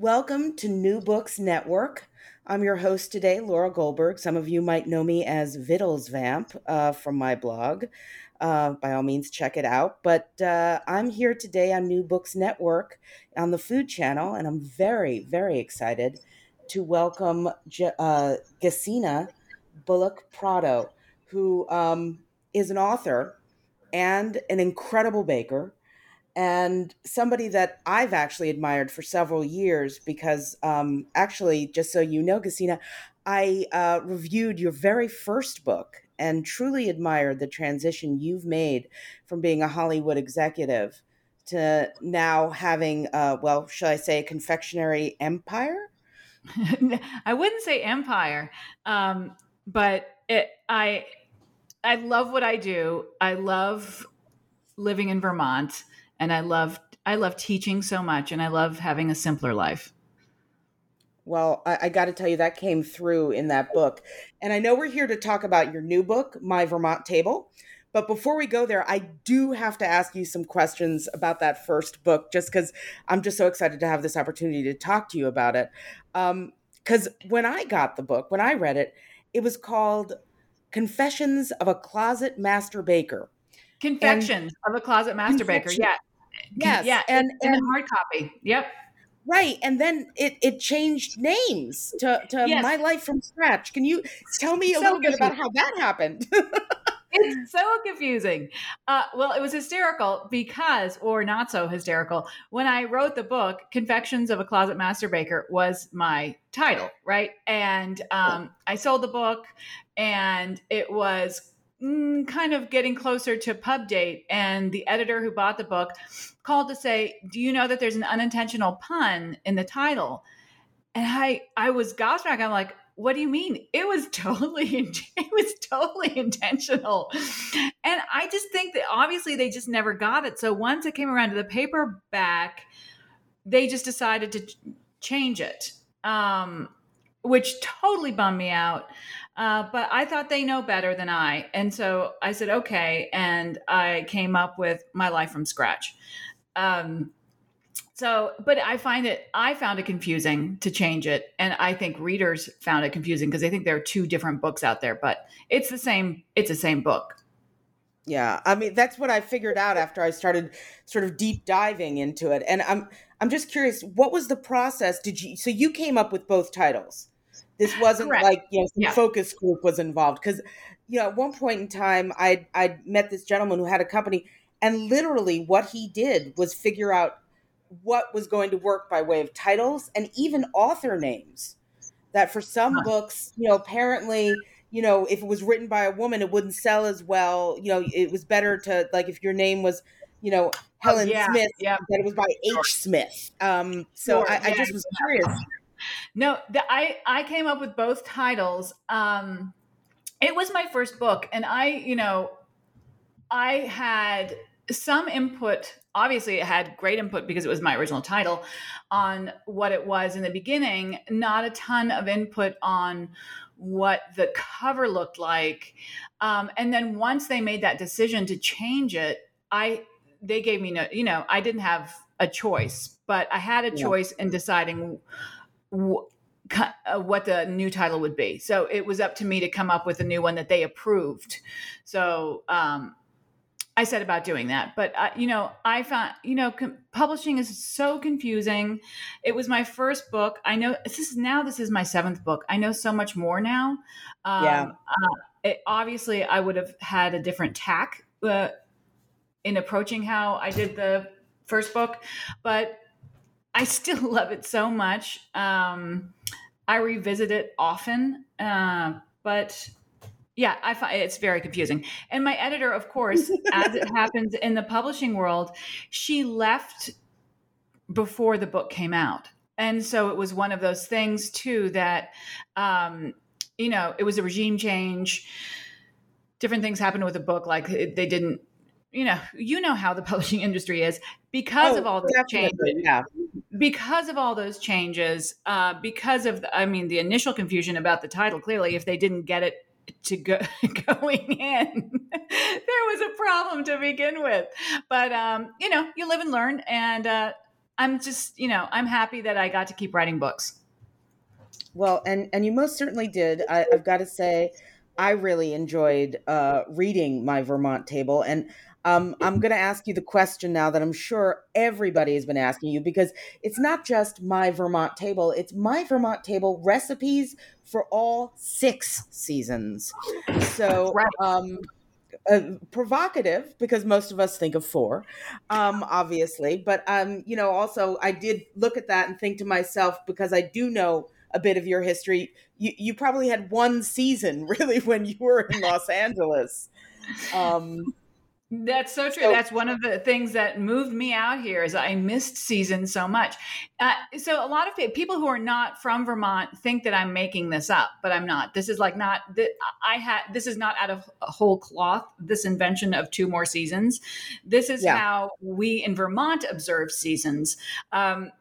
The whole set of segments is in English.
Welcome to New Books Network. I'm your host today, Laura Goldberg. Some of you might know me as Vittles Vamp uh, from my blog. Uh, by all means, check it out. But uh, I'm here today on New Books Network on the Food Channel, and I'm very, very excited to welcome uh, Gesine Bullock Prado, who um, is an author and an incredible baker and somebody that I've actually admired for several years because, um, actually, just so you know, Gesine, I uh, reviewed your very first book and truly admired the transition you've made from being a Hollywood executive to now having, uh, well, shall I say, a confectionery empire? I wouldn't say empire, um, but it, I I love what I do. I love living in Vermont and I love I love teaching so much, and I love having a simpler life. Well, I, I got to tell you that came through in that book, and I know we're here to talk about your new book, My Vermont Table. But before we go there, I do have to ask you some questions about that first book, just because I'm just so excited to have this opportunity to talk to you about it. Because um, when I got the book, when I read it, it was called Confessions of a Closet Master Baker. Confections and, of a Closet Master Baker. Yeah. Yes. Yeah. And, and, and hard copy. Yep. Right. And then it, it changed names to, to yes. My Life from Scratch. Can you tell me a so little bit about how that happened? it's so confusing. Uh, well, it was hysterical because, or not so hysterical, when I wrote the book, Confections of a Closet Master Baker was my title, right? And um, I sold the book and it was mm, kind of getting closer to pub date and the editor who bought the book called to say do you know that there's an unintentional pun in the title? And i i was gobsmacked. I'm like what do you mean? It was totally it was totally intentional. And i just think that obviously they just never got it. So once it came around to the paperback they just decided to change it um, which totally bummed me out uh, but I thought they know better than I. And so I said, okay. And I came up with my life from scratch. Um, so, but I find it, I found it confusing to change it. And I think readers found it confusing because they think there are two different books out there, but it's the same, it's the same book. Yeah. I mean, that's what I figured out after I started sort of deep diving into it. And I'm, I'm just curious, what was the process? Did you, so you came up with both titles? This wasn't Correct. like you know some yeah. focus group was involved because you know at one point in time I I met this gentleman who had a company and literally what he did was figure out what was going to work by way of titles and even author names that for some huh. books you know apparently you know if it was written by a woman it wouldn't sell as well you know it was better to like if your name was you know oh, Helen oh, yeah, Smith yeah. that it was by H Smith um so sure, I, I just was curious no, the, I I came up with both titles. Um, it was my first book, and I, you know, I had some input. Obviously, it had great input because it was my original title on what it was in the beginning. Not a ton of input on what the cover looked like. Um, and then once they made that decision to change it, I they gave me no, you know, I didn't have a choice, but I had a choice in deciding uh, what the new title would be. So it was up to me to come up with a new one that they approved. So um, I said about doing that. But uh, you know, I found you know com- publishing is so confusing. It was my first book. I know this is now this is my seventh book. I know so much more now. Um, Yeah. Uh, it, obviously, I would have had a different tack uh, in approaching how I did the first book, but I still love it so much. Um, I revisit it often, uh, but yeah, I find it's very confusing. And my editor, of course, as it happens in the publishing world, she left before the book came out. And so it was one of those things too that um, you know, it was a regime change. Different things happened with the book like they didn't you know, you know how the publishing industry is because Oh, of all those changes Yeah. Because of all those changes, uh, because of, the, I mean, the initial confusion about the title, clearly, if they didn't get it to go going in, there was a problem to begin with. But, um, you know, you live and learn. And uh, I'm just, you know, I'm happy that I got to keep writing books. Well, and and you most certainly did. I, I've got to say, I really enjoyed uh, reading my Vermont table, and um, I'm going to ask you the question now that I'm sure everybody has been asking you because it's not just my Vermont table; it's my Vermont table recipes for all six seasons. So, um, uh, provocative because most of us think of four, um, obviously. But um, you know, also I did look at that and think to myself because I do know a bit of your history. You you probably had one season really when you were in Los Angeles. Um, That's so true. So- That's one of the things that moved me out here is I missed seasons so much. Uh, so a lot of pe- people who are not from Vermont think that I'm making this up, but I'm not. This is like not that I had. This is not out of a whole cloth. This invention of two more seasons. This is Yeah. how we in Vermont observe seasons. Um,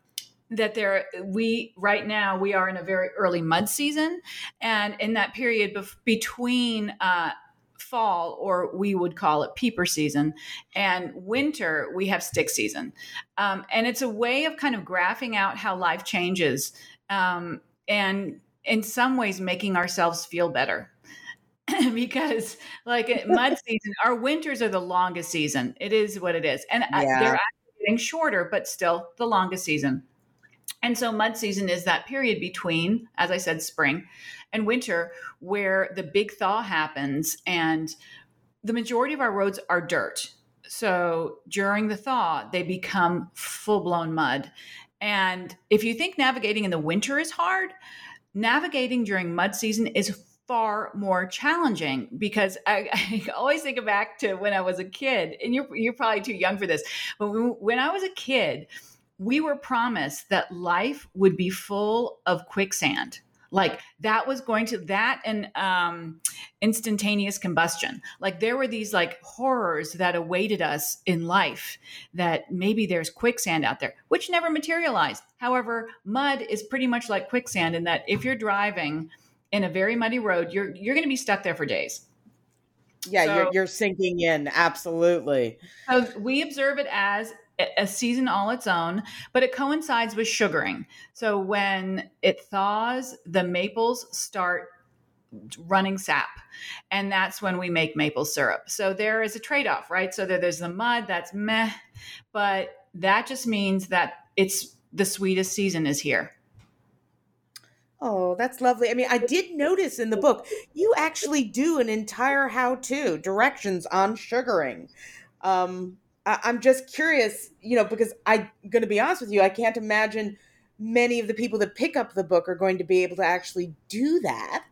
that there we right now we are in a very early mud season and in that period bef- between uh, fall or we would call it peeper season and winter we have stick season. Um, and it's a way of kind of graphing out how life changes um, and in some ways making ourselves feel better. Because like mud season our winters are the longest season. It is what it is. And uh, Yeah. they're actually getting shorter but still the longest season. And so mud season is that period between as i said spring and winter where the big thaw happens and the majority of our roads are dirt so during the thaw they become full-blown mud and if you think navigating in the winter is hard navigating during mud season is far more challenging because I, I always think back to when I was a kid, and you're you're probably too young for this, but when, when I was a kid, we were promised that life would be full of quicksand. Like that was going to that and um, instantaneous combustion. Like there were these like horrors that awaited us in life. That maybe there's quicksand out there, which never materialized. However, mud is pretty much like quicksand in that if you're driving in a very muddy road, you're you're going to be stuck there for days. yeah, So- you're you're sinking in absolutely. So we observe it as a- season all its own, but it coincides with sugaring. So when it thaws, the maples start running sap. And that's when we make maple syrup. So there is a trade off, right? So there, there's the mud, that's meh, but that just means that it's the sweetest season is here. Oh, that's lovely. I mean, I did notice in the book you actually do an entire how-to directions on sugaring. Um, I, I'm just curious, you know, because I'm going to be honest with you, I can't imagine many of the people that pick up the book are going to be able to actually do that.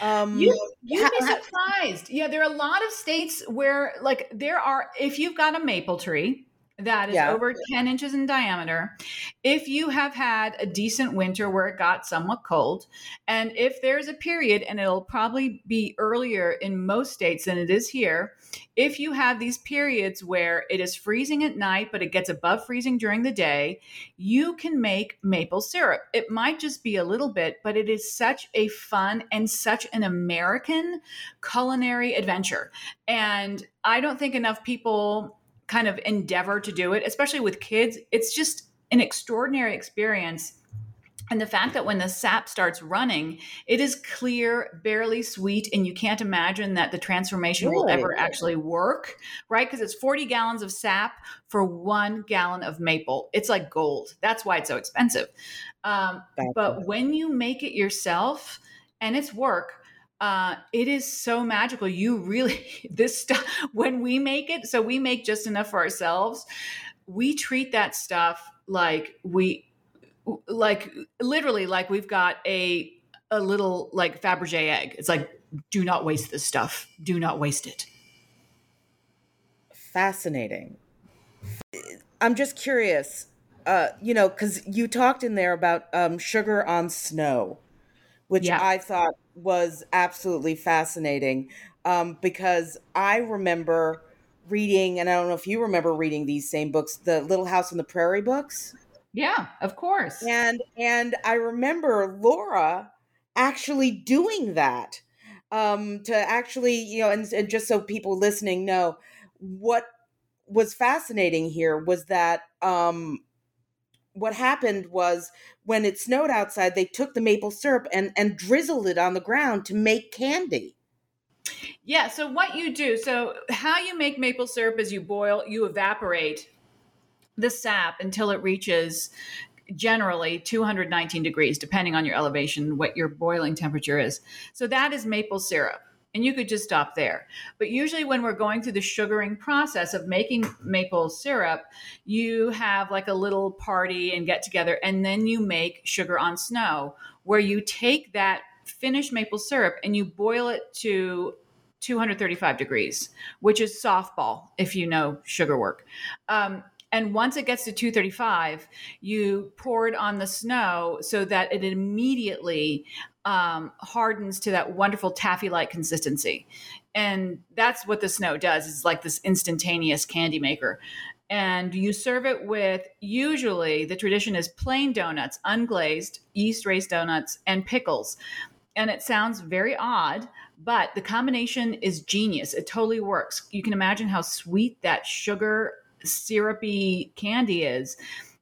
Um, You, you'd be surprised. Yeah, there are a lot of states where, like, there are, if you've got a maple tree that is Yeah. over 10 inches in diameter, if you have had a decent winter where it got somewhat cold, and if there's a period, and it'll probably be earlier in most states than it is here, if you have these periods where it is freezing at night, but it gets above freezing during the day, you can make maple syrup. It might just be a little bit, but it is such a fun and such an American culinary adventure. And I don't think enough people kind of endeavor to do it, especially with kids. It's just an extraordinary experience. and the fact that when the sap starts running, it is clear, barely sweet, and you can't imagine that the transformation really? will ever actually work, right? Because it's 40 gallons of sap for one gallon of maple. It's like gold. That's why it's so expensive. Um, but when you make it yourself, and it's work, uh, it is so magical. You really, this stuff, when we make it, so we make just enough for ourselves, we treat that stuff like we, like literally like we've got a a little like Fabergé egg. It's like do not waste this stuff. Do not waste it. Fascinating. I'm just curious, uh, you know, because you talked in there about um, sugar on snow, which yeah. I thought was absolutely fascinating um, because I remember reading, and I don't know if you remember reading these same books, the Little House on the Prairie books. Yeah, of course. And and I remember Laura actually doing that. Um, to actually, you know, and, and just so people listening know, what was fascinating here was that um, what happened was when it snowed outside, they took the maple syrup and and drizzled it on the ground to make candy. Yeah. So what you do, so how you make maple syrup is you boil, you evaporate the sap until it reaches generally 219 degrees, depending on your elevation, what your boiling temperature is. So that is maple syrup. And you could just stop there. But usually, when we're going through the sugaring process of making maple syrup, you have like a little party and get together, and then you make sugar on snow, where you take that finished maple syrup and you boil it to 235 degrees, which is softball if you know sugar work. Um, and once it gets to 235, you pour it on the snow so that it immediately um, hardens to that wonderful taffy like consistency. And that's what the snow does. It's like this instantaneous candy maker. And you serve it with usually the tradition is plain donuts, unglazed, yeast raised donuts, and pickles. And it sounds very odd, but the combination is genius. It totally works. You can imagine how sweet that sugar syrupy candy is.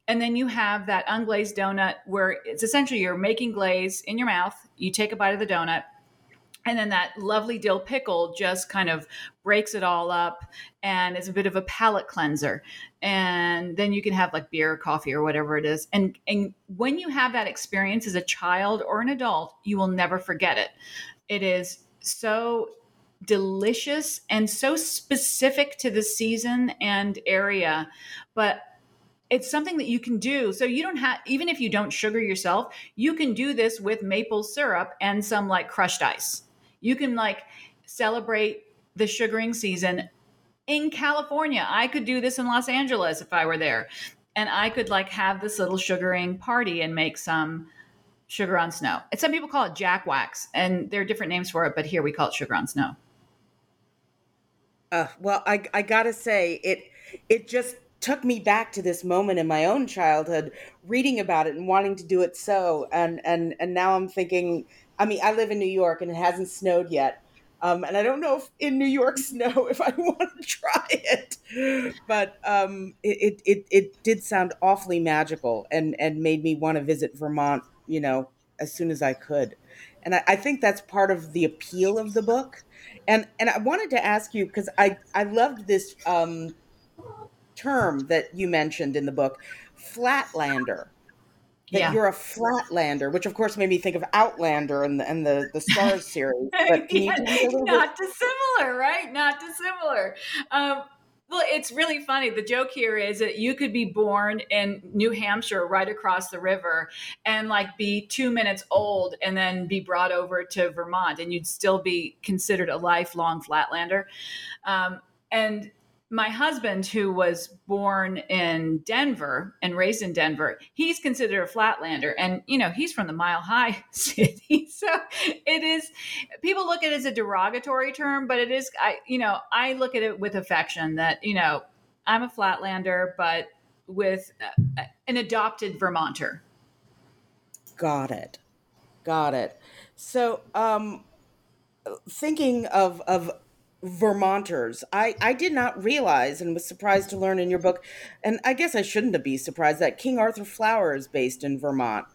And then you have that unglazed donut where it's essentially you're making glaze in your mouth. You take a bite of the donut, and then that lovely dill pickle just kind of breaks it all up and it's a bit of a palate cleanser and then you can have like beer or coffee or whatever it is and and when you have that experience as a child or an adult you will never forget it it is so delicious and so specific to the season and area but it's something that you can do. So you don't have even if you don't sugar yourself you can do this with maple syrup and some like crushed ice. You can like celebrate the sugaring season in california. I could do this in los angeles if i were there. And i could like have this little sugaring party and make some sugar on snow. And some people call it jack wax and there are different names for it but here we call it sugar on snow uh, well, I I gotta say it it just took me back to this moment in my own childhood, reading about it and wanting to do it so, and and and now I'm thinking. I mean, I live in New York and it hasn't snowed yet. Um, and I don't know if in New York snow if I want to try it, but um, it, it it did sound awfully magical and and made me want to visit Vermont, you know, as soon as I could, and I, I think that's part of the appeal of the book and and I wanted to ask you because I I loved this um, term that you mentioned in the book, flatlander. That yeah. you're a flatlander, which of course made me think of Outlander and the and the, the Starz series. But yeah, not dissimilar, right? Not dissimilar. Um, well, it's really funny. The joke here is that you could be born in New Hampshire, right across the river, and like be two minutes old and then be brought over to Vermont, and you'd still be considered a lifelong flatlander. Um, and my husband, who was born in Denver and raised in Denver, he's considered a flatlander. And, you know, he's from the mile high city. So it is, people look at it as a derogatory term, but it is, I, you know, I look at it with affection that, you know, I'm a flatlander, but with uh, an adopted Vermonter. Got it. Got it. So, um, thinking of, of Vermonters. I, I did not realize and was surprised to learn in your book, and I guess I shouldn't be surprised that King Arthur Flour is based in Vermont.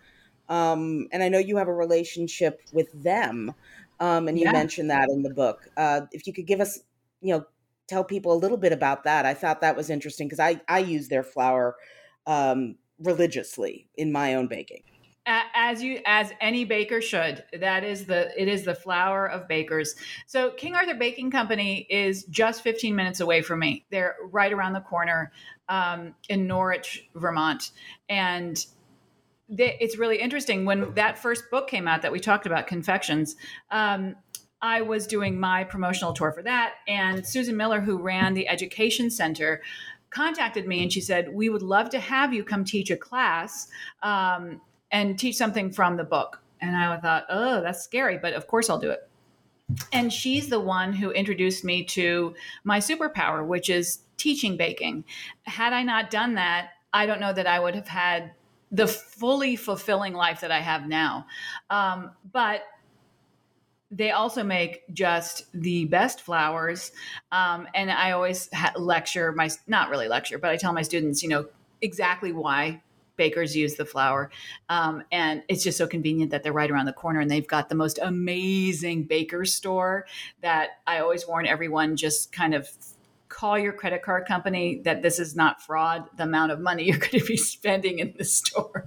Um, and I know you have a relationship with them. Um, and you Yeah. mentioned that in the book. Uh, if you could give us, you know, tell people a little bit about that. I thought that was interesting because I, I use their flour um, religiously in my own baking. As you as any baker should. That is the it is the flour of bakers. So king arthur baking company is just 15 minutes away from me. They're right around the corner um, in norwich vermont. And they, it's really interesting when that first book came out that we talked about confections um, i was doing my promotional tour for that and susan miller who ran the education center contacted me and she said we would love to have you come teach a class um, and teach something from the book. And I thought, oh, that's scary, but of course I'll do it. And she's the one who introduced me to my superpower, which is teaching baking. Had I not done that, I don't know that I would have had the fully fulfilling life that I have now. Um, but they also make just the best flowers. Um, and I always ha- lecture my, not really lecture, but I tell my students, you know, exactly why bakers use the flour. Um, and it's just so convenient that they're right around the corner and they've got the most amazing baker store that I always warn everyone just kind of call your credit card company that this is not fraud, the amount of money you're going to be spending in the store.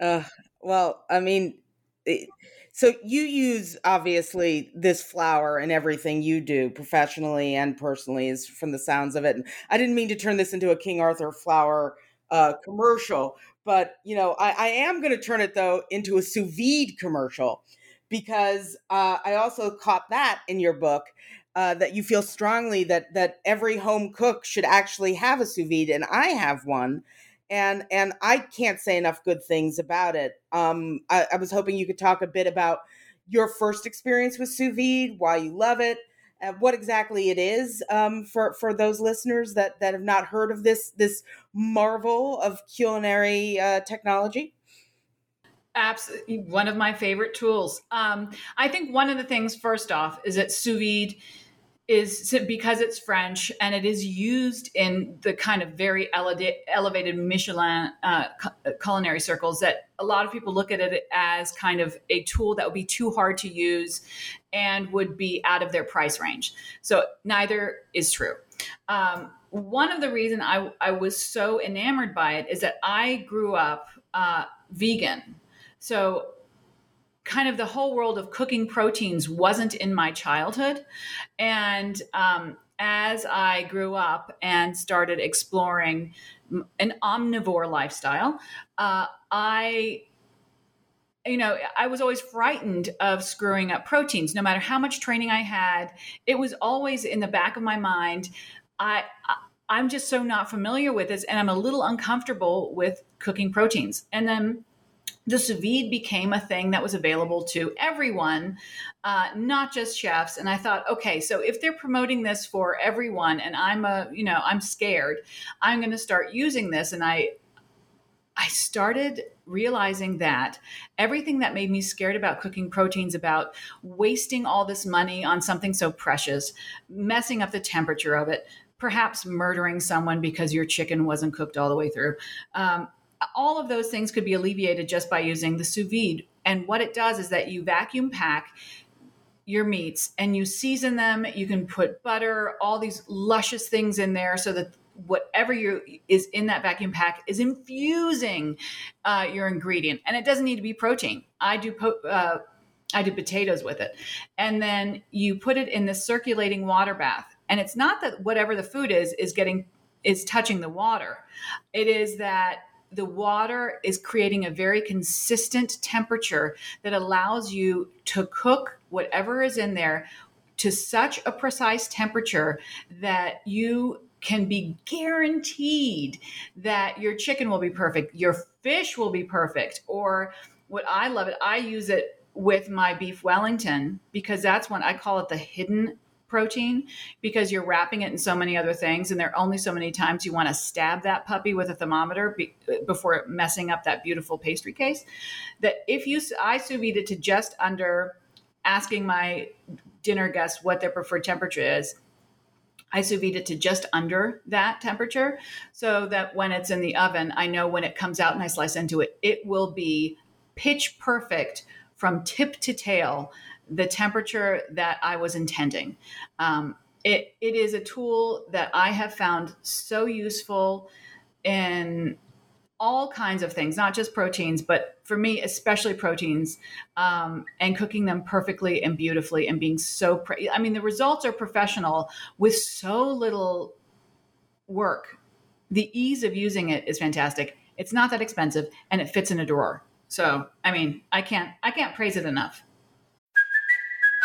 Uh, well, I mean, it, so you use obviously this flour and everything you do professionally and personally is from the sounds of it. And I didn't mean to turn this into a King Arthur flour uh, commercial, but you know, I, I am going to turn it though into a sous vide commercial because uh, I also caught that in your book. Uh, that you feel strongly that that every home cook should actually have a sous vide, and I have one, and and I can't say enough good things about it. Um, I, I was hoping you could talk a bit about your first experience with sous vide, why you love it, and what exactly it is um, for for those listeners that that have not heard of this this marvel of culinary uh, technology. Absolutely, one of my favorite tools. Um, I think one of the things, first off, is that sous vide is because it's French and it is used in the kind of very elevated Michelin uh, culinary circles that a lot of people look at it as kind of a tool that would be too hard to use and would be out of their price range. So neither is true. Um, one of the reason I, I was so enamored by it is that I grew up uh, vegan. So kind of the whole world of cooking proteins wasn't in my childhood. And um, as I grew up and started exploring an omnivore lifestyle, uh, I you know, I was always frightened of screwing up proteins. No matter how much training I had, it was always in the back of my mind. I, I am just so not familiar with this, and I'm a little uncomfortable with cooking proteins. And then the sous vide became a thing that was available to everyone, uh, not just chefs. And I thought, okay, so if they're promoting this for everyone, and I'm a, you know, I'm scared, I'm going to start using this. And I, I started realizing that everything that made me scared about cooking proteins, about wasting all this money on something so precious, messing up the temperature of it, perhaps murdering someone because your chicken wasn't cooked all the way through. Um, all of those things could be alleviated just by using the sous vide. And what it does is that you vacuum pack your meats and you season them. You can put butter, all these luscious things in there so that whatever you is in that vacuum pack is infusing uh, your ingredient. And it doesn't need to be protein. I do po- uh, I do potatoes with it. And then you put it in the circulating water bath. And it's not that whatever the food is is getting is touching the water. It is that the water is creating a very consistent temperature that allows you to cook whatever is in there to such a precise temperature that you can be guaranteed that your chicken will be perfect, your fish will be perfect, or what I love it, I use it with my beef Wellington because that's when I call it the hidden protein because you're wrapping it in so many other things and there are only so many times you want to stab that puppy with a thermometer be, before messing up that beautiful pastry case that if you i sous vide it to just under asking my dinner guests what their preferred temperature is I sous vide it to just under that temperature so that when it's in the oven, I know when it comes out and I slice into it, it will be pitch perfect from tip to tail the temperature that I was intending. Um, it, it is a tool that I have found so useful in all kinds of things, not just proteins, but for me, especially proteins, um, and cooking them perfectly and beautifully and being so, pre- I mean, the results are professional with so little work. The ease of using it is fantastic. It's not that expensive and it fits in a drawer. So, I mean, I can't, I can't praise it enough.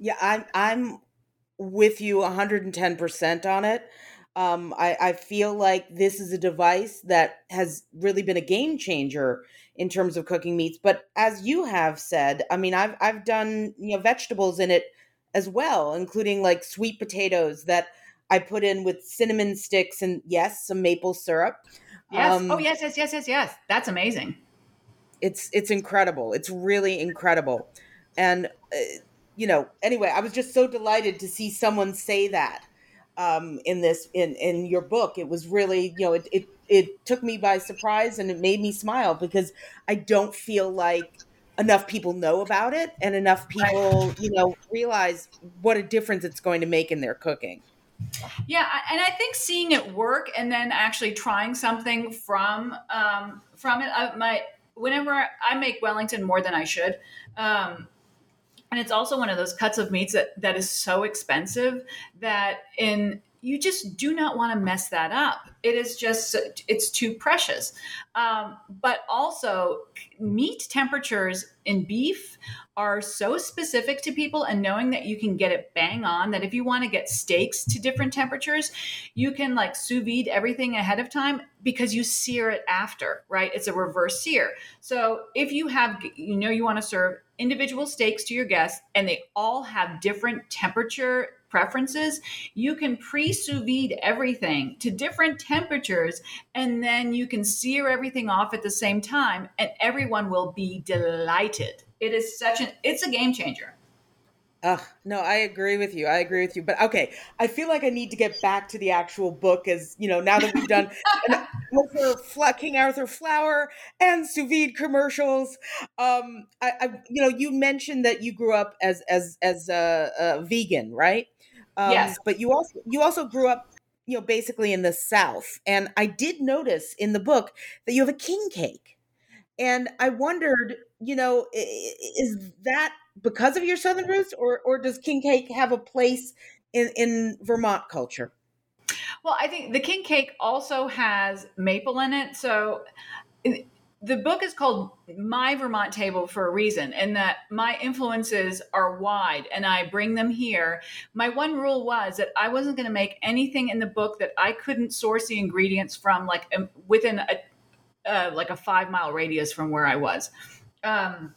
Yeah, I'm I'm with you 110% on it. Um, I, I feel like this is a device that has really been a game changer in terms of cooking meats. But as you have said, I mean, I've I've done you know vegetables in it as well, including like sweet potatoes that I put in with cinnamon sticks and yes, some maple syrup. Yes. Um, oh yes, yes, yes, yes, yes. That's amazing. It's it's incredible. It's really incredible, and. Uh, you know, anyway, I was just so delighted to see someone say that um, in this in in your book. It was really, you know, it it it took me by surprise and it made me smile because I don't feel like enough people know about it and enough people, you know, realize what a difference it's going to make in their cooking. Yeah, and I think seeing it work and then actually trying something from um, from it. I, my whenever I make Wellington more than I should. Um, and it's also one of those cuts of meats that, that is so expensive that in you just do not want to mess that up. It is just it's too precious. Um, but also meat temperatures in beef are so specific to people and knowing that you can get it bang on that if you want to get steaks to different temperatures you can like sous vide everything ahead of time because you sear it after right? It's a reverse sear. So if you have you know you want to serve individual steaks to your guests and they all have different temperature preferences, you can pre sous vide everything to different temperatures and then you can sear everything off at the same time and everyone will be delighted. It is such an it's a game changer. Ugh, no, I agree with you. I agree with you. But okay, I feel like I need to get back to the actual book as, you know, now that we've done Arthur, King Arthur flour and sous vide commercials. Um, I, I, you know, you mentioned that you grew up as, as, as a, a vegan, right? Um, yes. But you also, you also grew up, you know, basically in the South. And I did notice in the book that you have a king cake. And I wondered, you know, is that because of your southern roots or or does king cake have a place in in Vermont culture? Well, I think the king cake also has maple in it. So the book is called My Vermont Table for a reason, and that my influences are wide and I bring them here. My one rule was that I wasn't going to make anything in the book that I couldn't source the ingredients from, like um, within a uh, like a five mile radius from where I was. Um,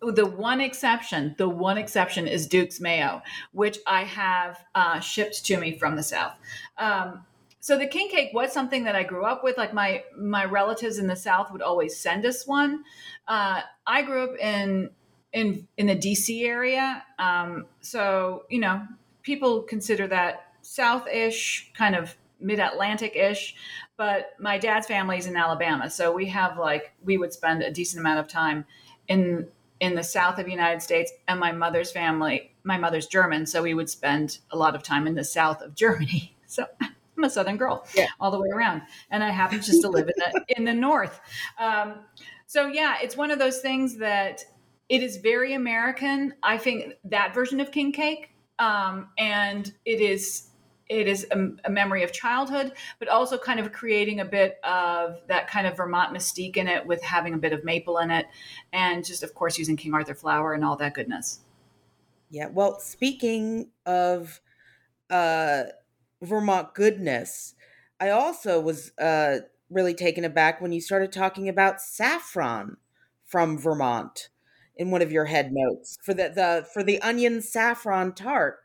the one exception, the one exception is Duke's Mayo, which I have uh, shipped to me from the South. Um, so the king cake was something that I grew up with. Like my my relatives in the South would always send us one. Uh, I grew up in in in the DC area, um, so you know people consider that South-ish, kind of mid-Atlantic-ish. But my dad's family is in Alabama, so we have like we would spend a decent amount of time in in the south of the United States, and my mother's family, my mother's German, so we would spend a lot of time in the south of Germany. So I'm a Southern girl yeah. all the way around, and I happen just to live in the in the north. Um, so yeah, it's one of those things that it is very American. I think that version of king cake, um, and it is it is a, a, memory of childhood, but also kind of creating a bit of that kind of Vermont mystique in it with having a bit of maple in it, and just, of course, using King Arthur flour and all that goodness. Yeah. Well, speaking of uh, Vermont goodness, I also was uh, really taken aback when you started talking about saffron from Vermont in one of your head notes for the, the for the onion saffron tart.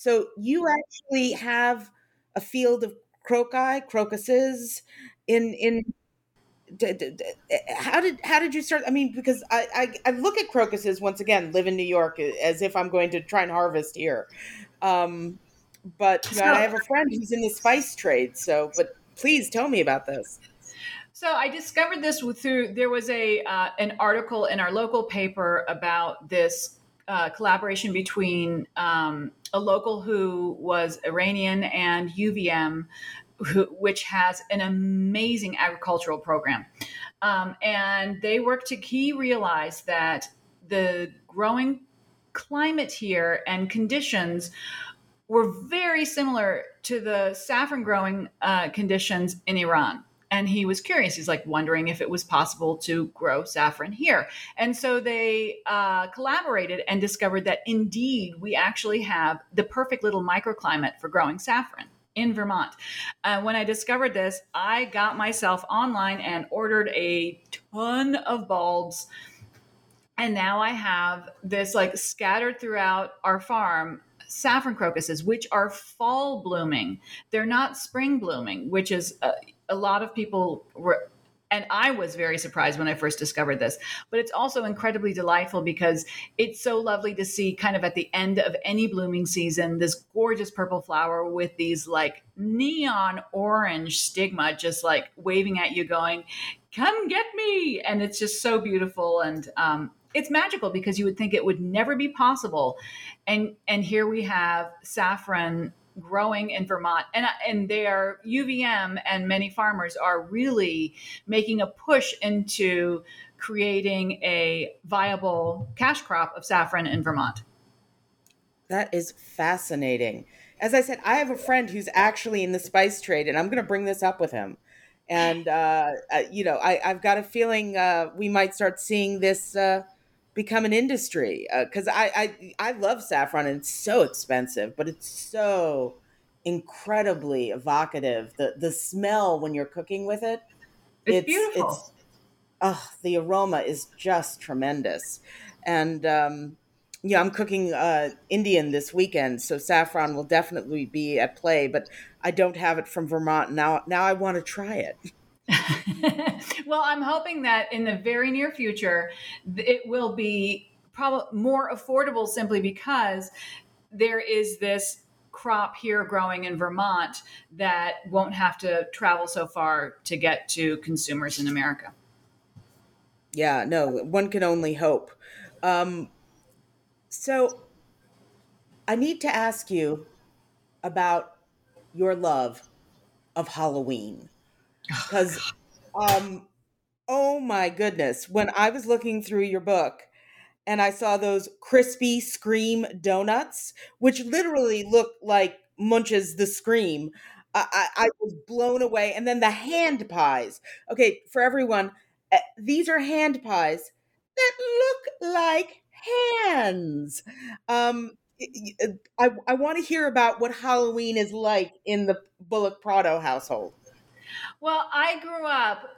So you actually have a field of croci, crocuses in in how did how did you start i mean because I, I, I look at crocuses once again live in new york as if i'm going to try and harvest here. Um but so, i have a friend who's in the spice trade so but please tell me about this. So I discovered this through there was a uh, an article in our local paper about this uh, collaboration between um, a local who was Iranian and UVM, who, which has an amazing agricultural program, um, and they worked to. He realized that the growing climate here and conditions were very similar to the saffron growing uh, conditions in Iran and he was curious. He's like wondering if it was possible to grow saffron here. And so they uh, collaborated and discovered that indeed we actually have the perfect little microclimate for growing saffron in Vermont. Uh, when I discovered this, I got myself online and ordered a ton of bulbs. And now I have this like scattered throughout our farm saffron crocuses, which are fall blooming. They're not spring blooming, which is uh, a lot of people were and I was very surprised when I first discovered this. But it's also incredibly delightful because it's so lovely to see, kind of at the end of any blooming season, this gorgeous purple flower with these like neon orange stigma just like waving at you, going, Come get me. And it's just so beautiful. And um, it's magical because you would think it would never be possible. And, and here we have saffron growing in Vermont, and and they are UVM and many farmers are really making a push into creating a viable cash crop of saffron in Vermont. That is fascinating. As I said, I have a friend who's actually in the spice trade, and I'm going to bring this up with him. And uh, uh, you know, I, have got a feeling uh, we might start seeing this uh, become an industry because uh, I, I I love saffron and it's so expensive, but it's so incredibly evocative. The the smell when you're cooking with it, it's, it's beautiful. It's, oh, the aroma is just tremendous, and um, yeah, I'm cooking uh, Indian this weekend, so saffron will definitely be at play. But I don't have it from Vermont now. Now I want to try it. well, I'm hoping that in the very near future, it will be probably more affordable simply because there is this crop here growing in Vermont that won't have to travel so far to get to consumers in America. Yeah, no, one can only hope. Um, so I need to ask you about your love of Halloween because um oh my goodness. When i was looking through your book and i saw those crispy scream donuts which literally look like Munch's the scream I, I, I was blown away. And then the hand pies. Okay for everyone uh, these are hand pies that look like hands. Um I, I want to hear about what Halloween is like in the Bullock Prado household. Well, I grew up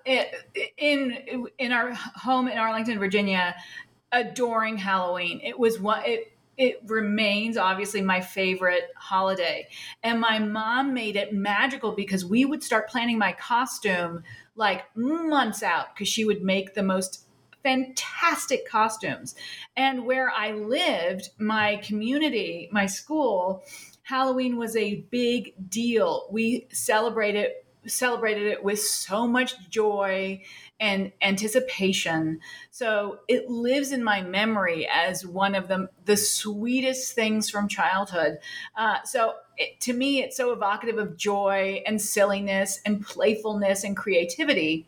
in in our home in Arlington, Virginia, adoring Halloween. It was one it it remains obviously my favorite holiday. And my mom made it magical because we would start planning my costume like months out because she would make the most fantastic costumes. And where I lived, my community, my school, Halloween was a big deal. We celebrated celebrated it with so much joy and anticipation. So it lives in my memory as one of the, the sweetest things from childhood. Uh, so it, to me, it's so evocative of joy and silliness and playfulness and creativity.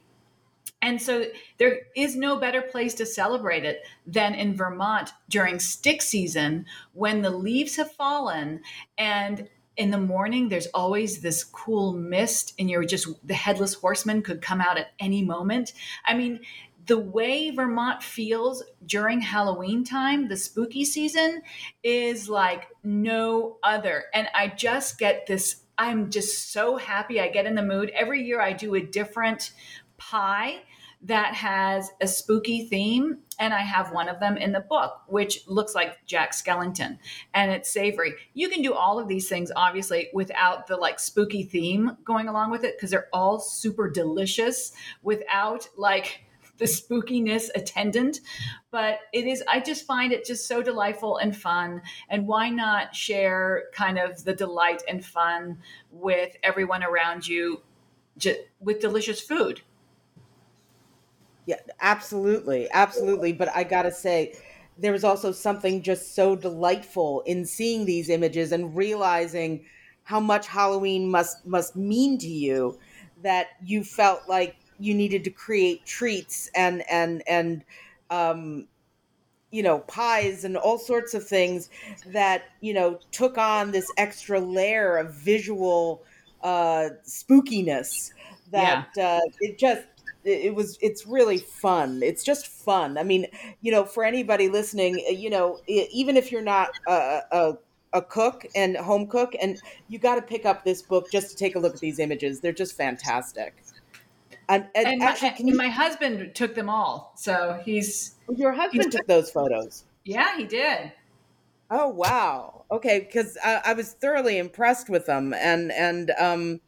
And so there is no better place to celebrate it than in Vermont during stick season when the leaves have fallen and in the morning there's always this cool mist and you're just the headless horseman could come out at any moment. I mean the way vermont feels during halloween time the spooky season is like no other. And i just get this i'm just so happy i get in the mood. Every year i do a different pie that has a spooky theme. And I have one of them in the book, which looks like Jack Skellington and it's savory. You can do all of these things, obviously, without the like spooky theme going along with it because they're all super delicious without like the spookiness attendant. But it is, I just find it just so delightful and fun. And why not share kind of the delight and fun with everyone around you just, with delicious food? Yeah, absolutely. Absolutely. But I got to say, there was also something just so delightful in seeing these images and realizing how much Halloween must must mean to you that you felt like you needed to create treats and and and um, you know pies and all sorts of things that you know took on this extra layer of visual uh, spookiness that yeah. uh, it just it was it's really fun it's just fun i mean you know for anybody listening you know even if you're not a, a, a cook and home cook and you got to pick up this book just to take a look at these images they're just fantastic and, and, and actually, my, you, my, husband took them all. So he's your husband he's, took those photos. Yeah, he did. Oh wow. Okay, because I, I, was thoroughly impressed with them, and and um,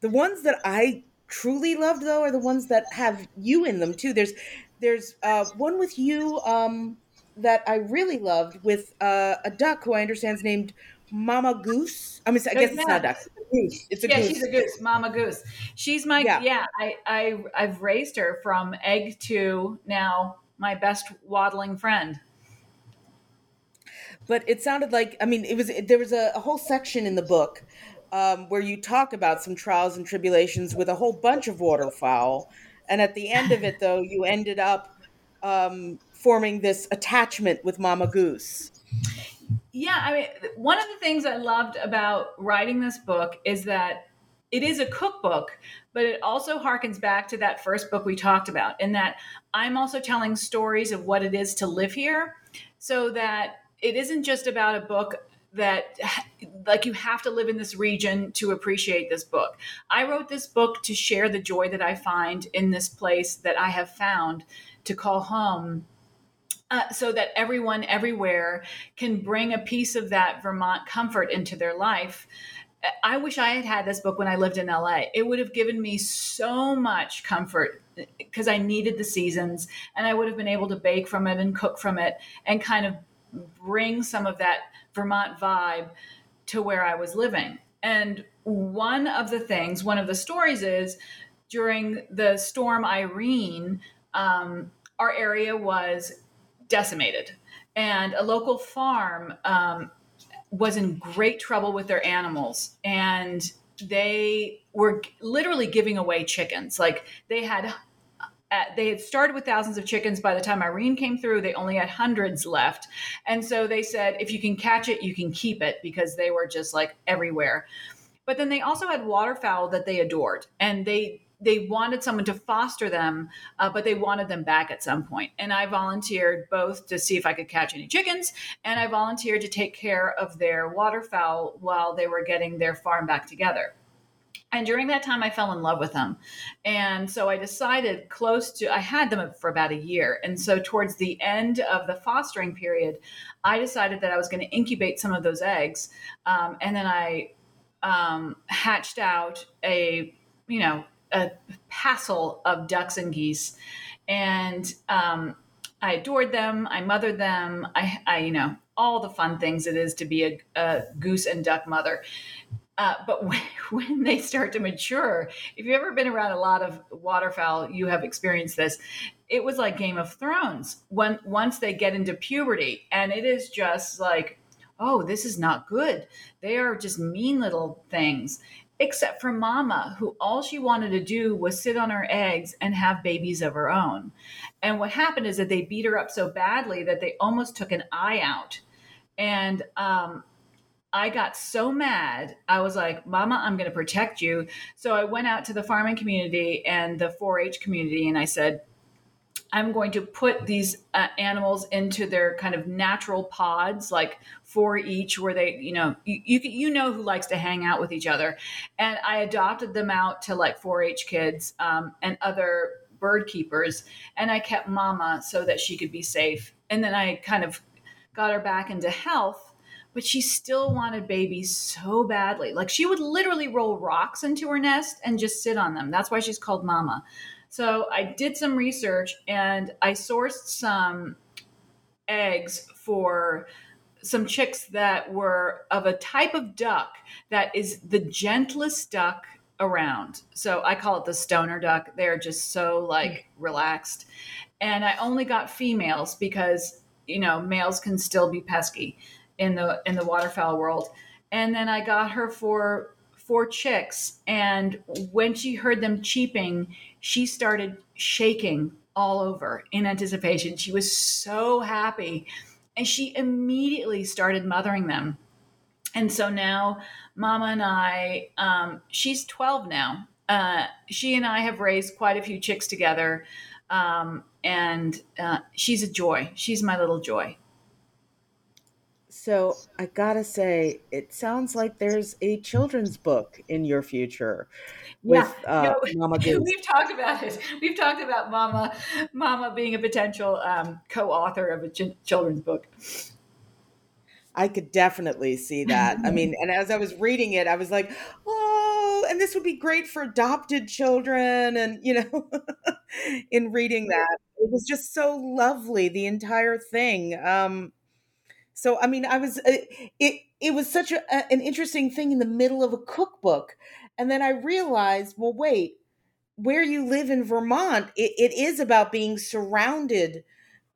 the ones that I truly loved though are the ones that have you in them too. There's there's uh, one with you um, that I really loved with uh, a duck who I understand is named Mama Goose. I mean, I guess it's not a duck. It's a goose. It's a yeah, goose. she's a goose. Mama Goose. She's my yeah. yeah. I I I've raised her from egg to now my best waddling friend. But it sounded like I mean it was there was a, a whole section in the book um, where you talk about some trials and tribulations with a whole bunch of waterfowl, and at the end of it though you ended up um, forming this attachment with Mama Goose. Yeah, I mean, one of the things I loved about writing this book is that it is a cookbook, but it also harkens back to that first book we talked about, in that I'm also telling stories of what it is to live here, so that it isn't just about a book that like you have to live in this region to appreciate this book. I wrote this book to share the joy that I find in this place that I have found to call home uh, so that everyone everywhere can bring a piece of that Vermont comfort into their life. I wish I had had this book when I lived in LA. It would have given me so much comfort because I needed the seasons and I would have been able to bake from it and cook from it and kind of bring some of that Vermont vibe to where I was living. And one of the things, one of the stories is during the storm Irene, um, our area was decimated. And a local farm um, was in great trouble with their animals. And they were literally giving away chickens. Like they had. Uh, they had started with thousands of chickens. By the time Irene came through, they only had hundreds left. And so they said, if you can catch it, you can keep it because they were just like everywhere. But then they also had waterfowl that they adored. And they they wanted someone to foster them, uh, but they wanted them back at some point. And I volunteered both to see if I could catch any chickens, and I volunteered to take care of their waterfowl while they were getting their farm back together. And during that time, I fell in love with them. And so I decided close to, I had them for about a year. And so towards the end of the fostering period, I decided that I was going to incubate some of those eggs. Um, and then I um, hatched out a, you know, a passel of ducks and geese, and um, I adored them. I mothered them. I, I, you know, all the fun things it is to be a, a goose and duck mother. Uh, but when, when, they start to mature, if you've ever been around a lot of waterfowl, you have experienced this. It was like Game of Thrones. When once they get into puberty, and it is just like, oh, this is not good. They are just mean little things except for Mama, who all she wanted to do was sit on her eggs and have babies of her own. And what happened is that they beat her up so badly that they almost took an eye out. And um, I got so mad. I was like, Mama, I'm going to protect you. So I went out to the farming community and the 4 H community and I said, I'm going to put these uh, animals into their kind of natural pods, like four each, where they, you know, you, you you know who likes to hang out with each other, and I adopted them out to like 4-H kids um, and other bird keepers, and I kept Mama so that she could be safe. And then I kind of got her back into health but she still wanted babies so badly. Like she would literally roll rocks into her nest and just sit on them. That's why she's called Mama. So I did some research and I sourced some eggs for some chicks that were of a type of duck that is the gentlest duck around. So I call it the stoner duck. They're just so like hmm. relaxed. And I only got females because, you know, males can still be pesky in the in the waterfowl world. And then I got her for four chicks and when she heard them cheeping, she started shaking all over in anticipation. She was so happy and she immediately started mothering them. And so now Mama and I, um, she's 12 now. Uh, she and I have raised quite a few chicks together. Um, and uh, she's a joy. She's my little joy. So I gotta say, it sounds like there's a children's book in your future with yeah, uh, no, Mama Goose. We've talked about it. We've talked about Mama, Mama being a potential um, co-author of a ch- children's book. I could definitely see that. I mean, and as I was reading it, I was like, oh, and this would be great for adopted children. And, you know, in reading that, it was just so lovely, the entire thing. Um, so, I mean, I was, uh, it, it was such a, an interesting thing in the middle of a cookbook. And then I realized, well, wait, where you live in Vermont, it, it is about being surrounded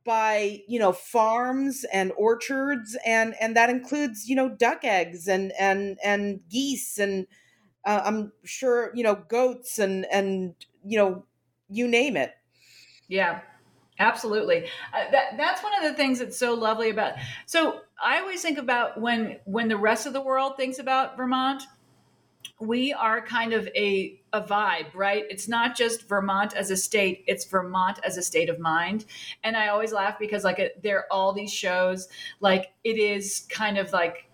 by you know farms and orchards and and that includes you know duck eggs and and and geese and uh, i'm sure you know goats and and you know you name it yeah absolutely uh, that that's one of the things that's so lovely about so i always think about when when the rest of the world thinks about vermont we are kind of a a vibe, right? It's not just Vermont as a state; it's Vermont as a state of mind. And I always laugh because like it, there are all these shows, like it is kind of like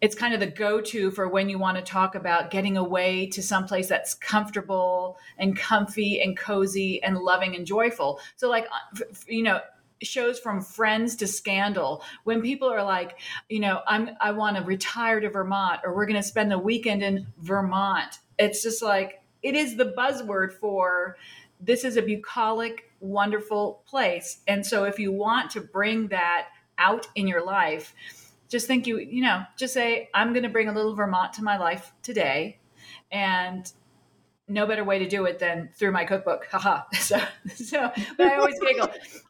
it's kind of the go-to for when you want to talk about getting away to someplace that's comfortable and comfy and cozy and loving and joyful. So like uh, you know shows from friends to scandal when people are like you know i'm i want to retire to vermont or we're going to spend the weekend in vermont it's just like it is the buzzword for this is a bucolic wonderful place and so if you want to bring that out in your life just think you you know just say i'm going to bring a little vermont to my life today and no better way to do it than through my cookbook. Haha. So, so, but I always giggle.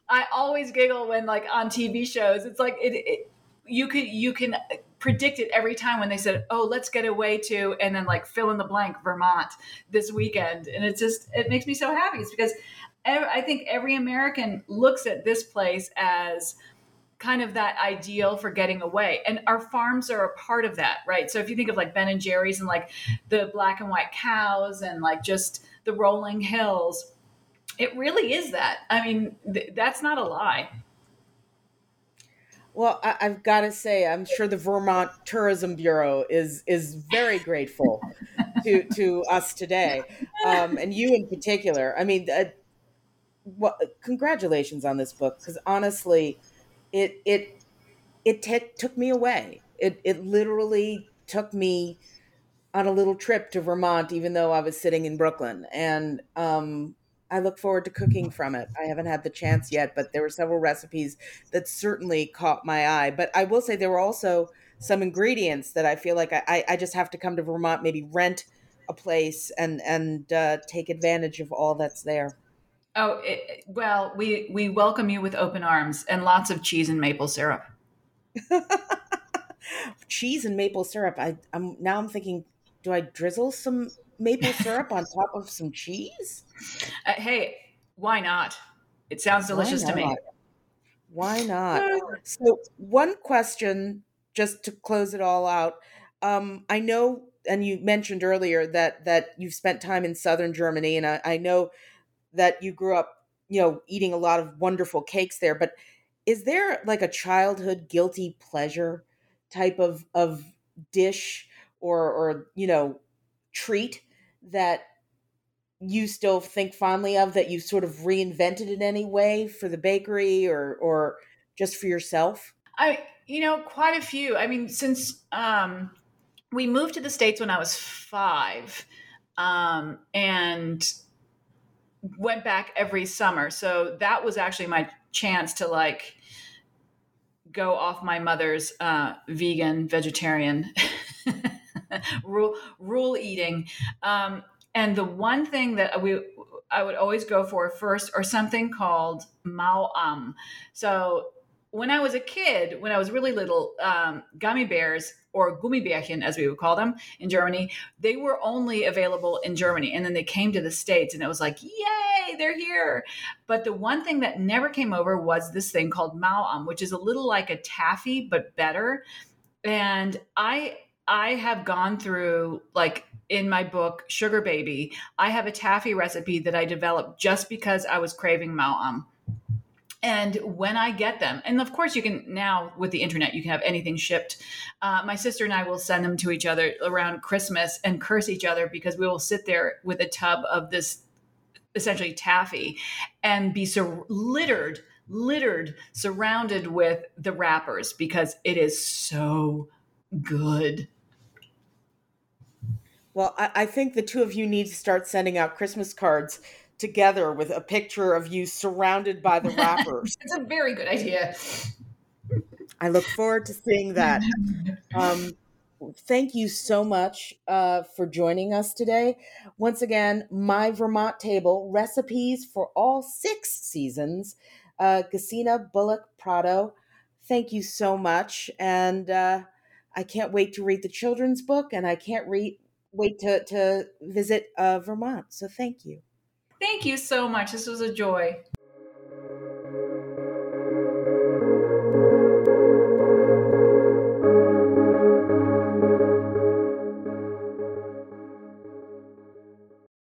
I always giggle when like on TV shows, it's like it, it you could you can predict it every time when they said, "Oh, let's get away to," and then like fill in the blank Vermont this weekend, and it's just it makes me so happy. It's because I think every American looks at this place as kind of that ideal for getting away. And our farms are a part of that, right? So if you think of like Ben and Jerry's and like the black and white cows and like just the rolling hills, it really is that. I mean, th- that's not a lie. Well, I, have got to say, I'm sure the Vermont Tourism Bureau is is very grateful to to us today, um, and you in particular. I mean, uh, well, congratulations on this book because honestly, it it it t- took me away. It it literally took me on a little trip to Vermont, even though I was sitting in Brooklyn, and um, I look forward to cooking from it. I haven't had the chance yet, but there were several recipes that certainly caught my eye. But I will say there were also some ingredients that I feel like I, I just have to come to Vermont, maybe rent a place and and uh, take advantage of all that's there. Oh, it, well, we we welcome you with open arms and lots of cheese and maple syrup. cheese and maple syrup. I, I'm now I'm thinking, do I drizzle some maple syrup on top of some cheese? Uh, hey, why not? It sounds delicious to me. Why not? So, one question, just to close it all out. Um, I know, and you mentioned earlier that that you've spent time in southern Germany, and I, I know that you grew up, you know, eating a lot of wonderful cakes there, but is there like a childhood guilty pleasure type of of dish or or you know treat that you still think fondly of that you sort of reinvented in any way for the bakery or or just for yourself? I you know quite a few. I mean, since um, we moved to the states when I was five, um, and went back every summer. So that was actually my chance to like go off my mother's uh, vegan vegetarian rule rule eating. Um, and the one thing that we I would always go for first or something called Maoam. So when I was a kid, when I was really little, um, gummy bears or Gummibärchen, as we would call them in Germany, they were only available in Germany. And then they came to the States and it was like, yay, they're here. But the one thing that never came over was this thing called Maoam, which is a little like a taffy, but better. And I I have gone through like in my book Sugar Baby, I have a taffy recipe that I developed just because I was craving Maoam. And when I get them, and of course, you can now with the internet, you can have anything shipped. Uh, my sister and I will send them to each other around Christmas and curse each other because we will sit there with a tub of this essentially taffy and be so littered, littered, surrounded with the wrappers because it is so good. Well, I, I think the two of you need to start sending out Christmas cards together with a picture of you surrounded by the wrappers. it's a very good idea. I look forward to seeing that. Um, thank you so much uh, for joining us today. Once again, My Vermont Table recipes for all six seasons. Uh, Gesine Bullock Prado, thank you so much. And uh, I can't wait to read the children's book, and I can't read, wait to, to visit uh, Vermont. So thank you. Thank you so much. This was a joy.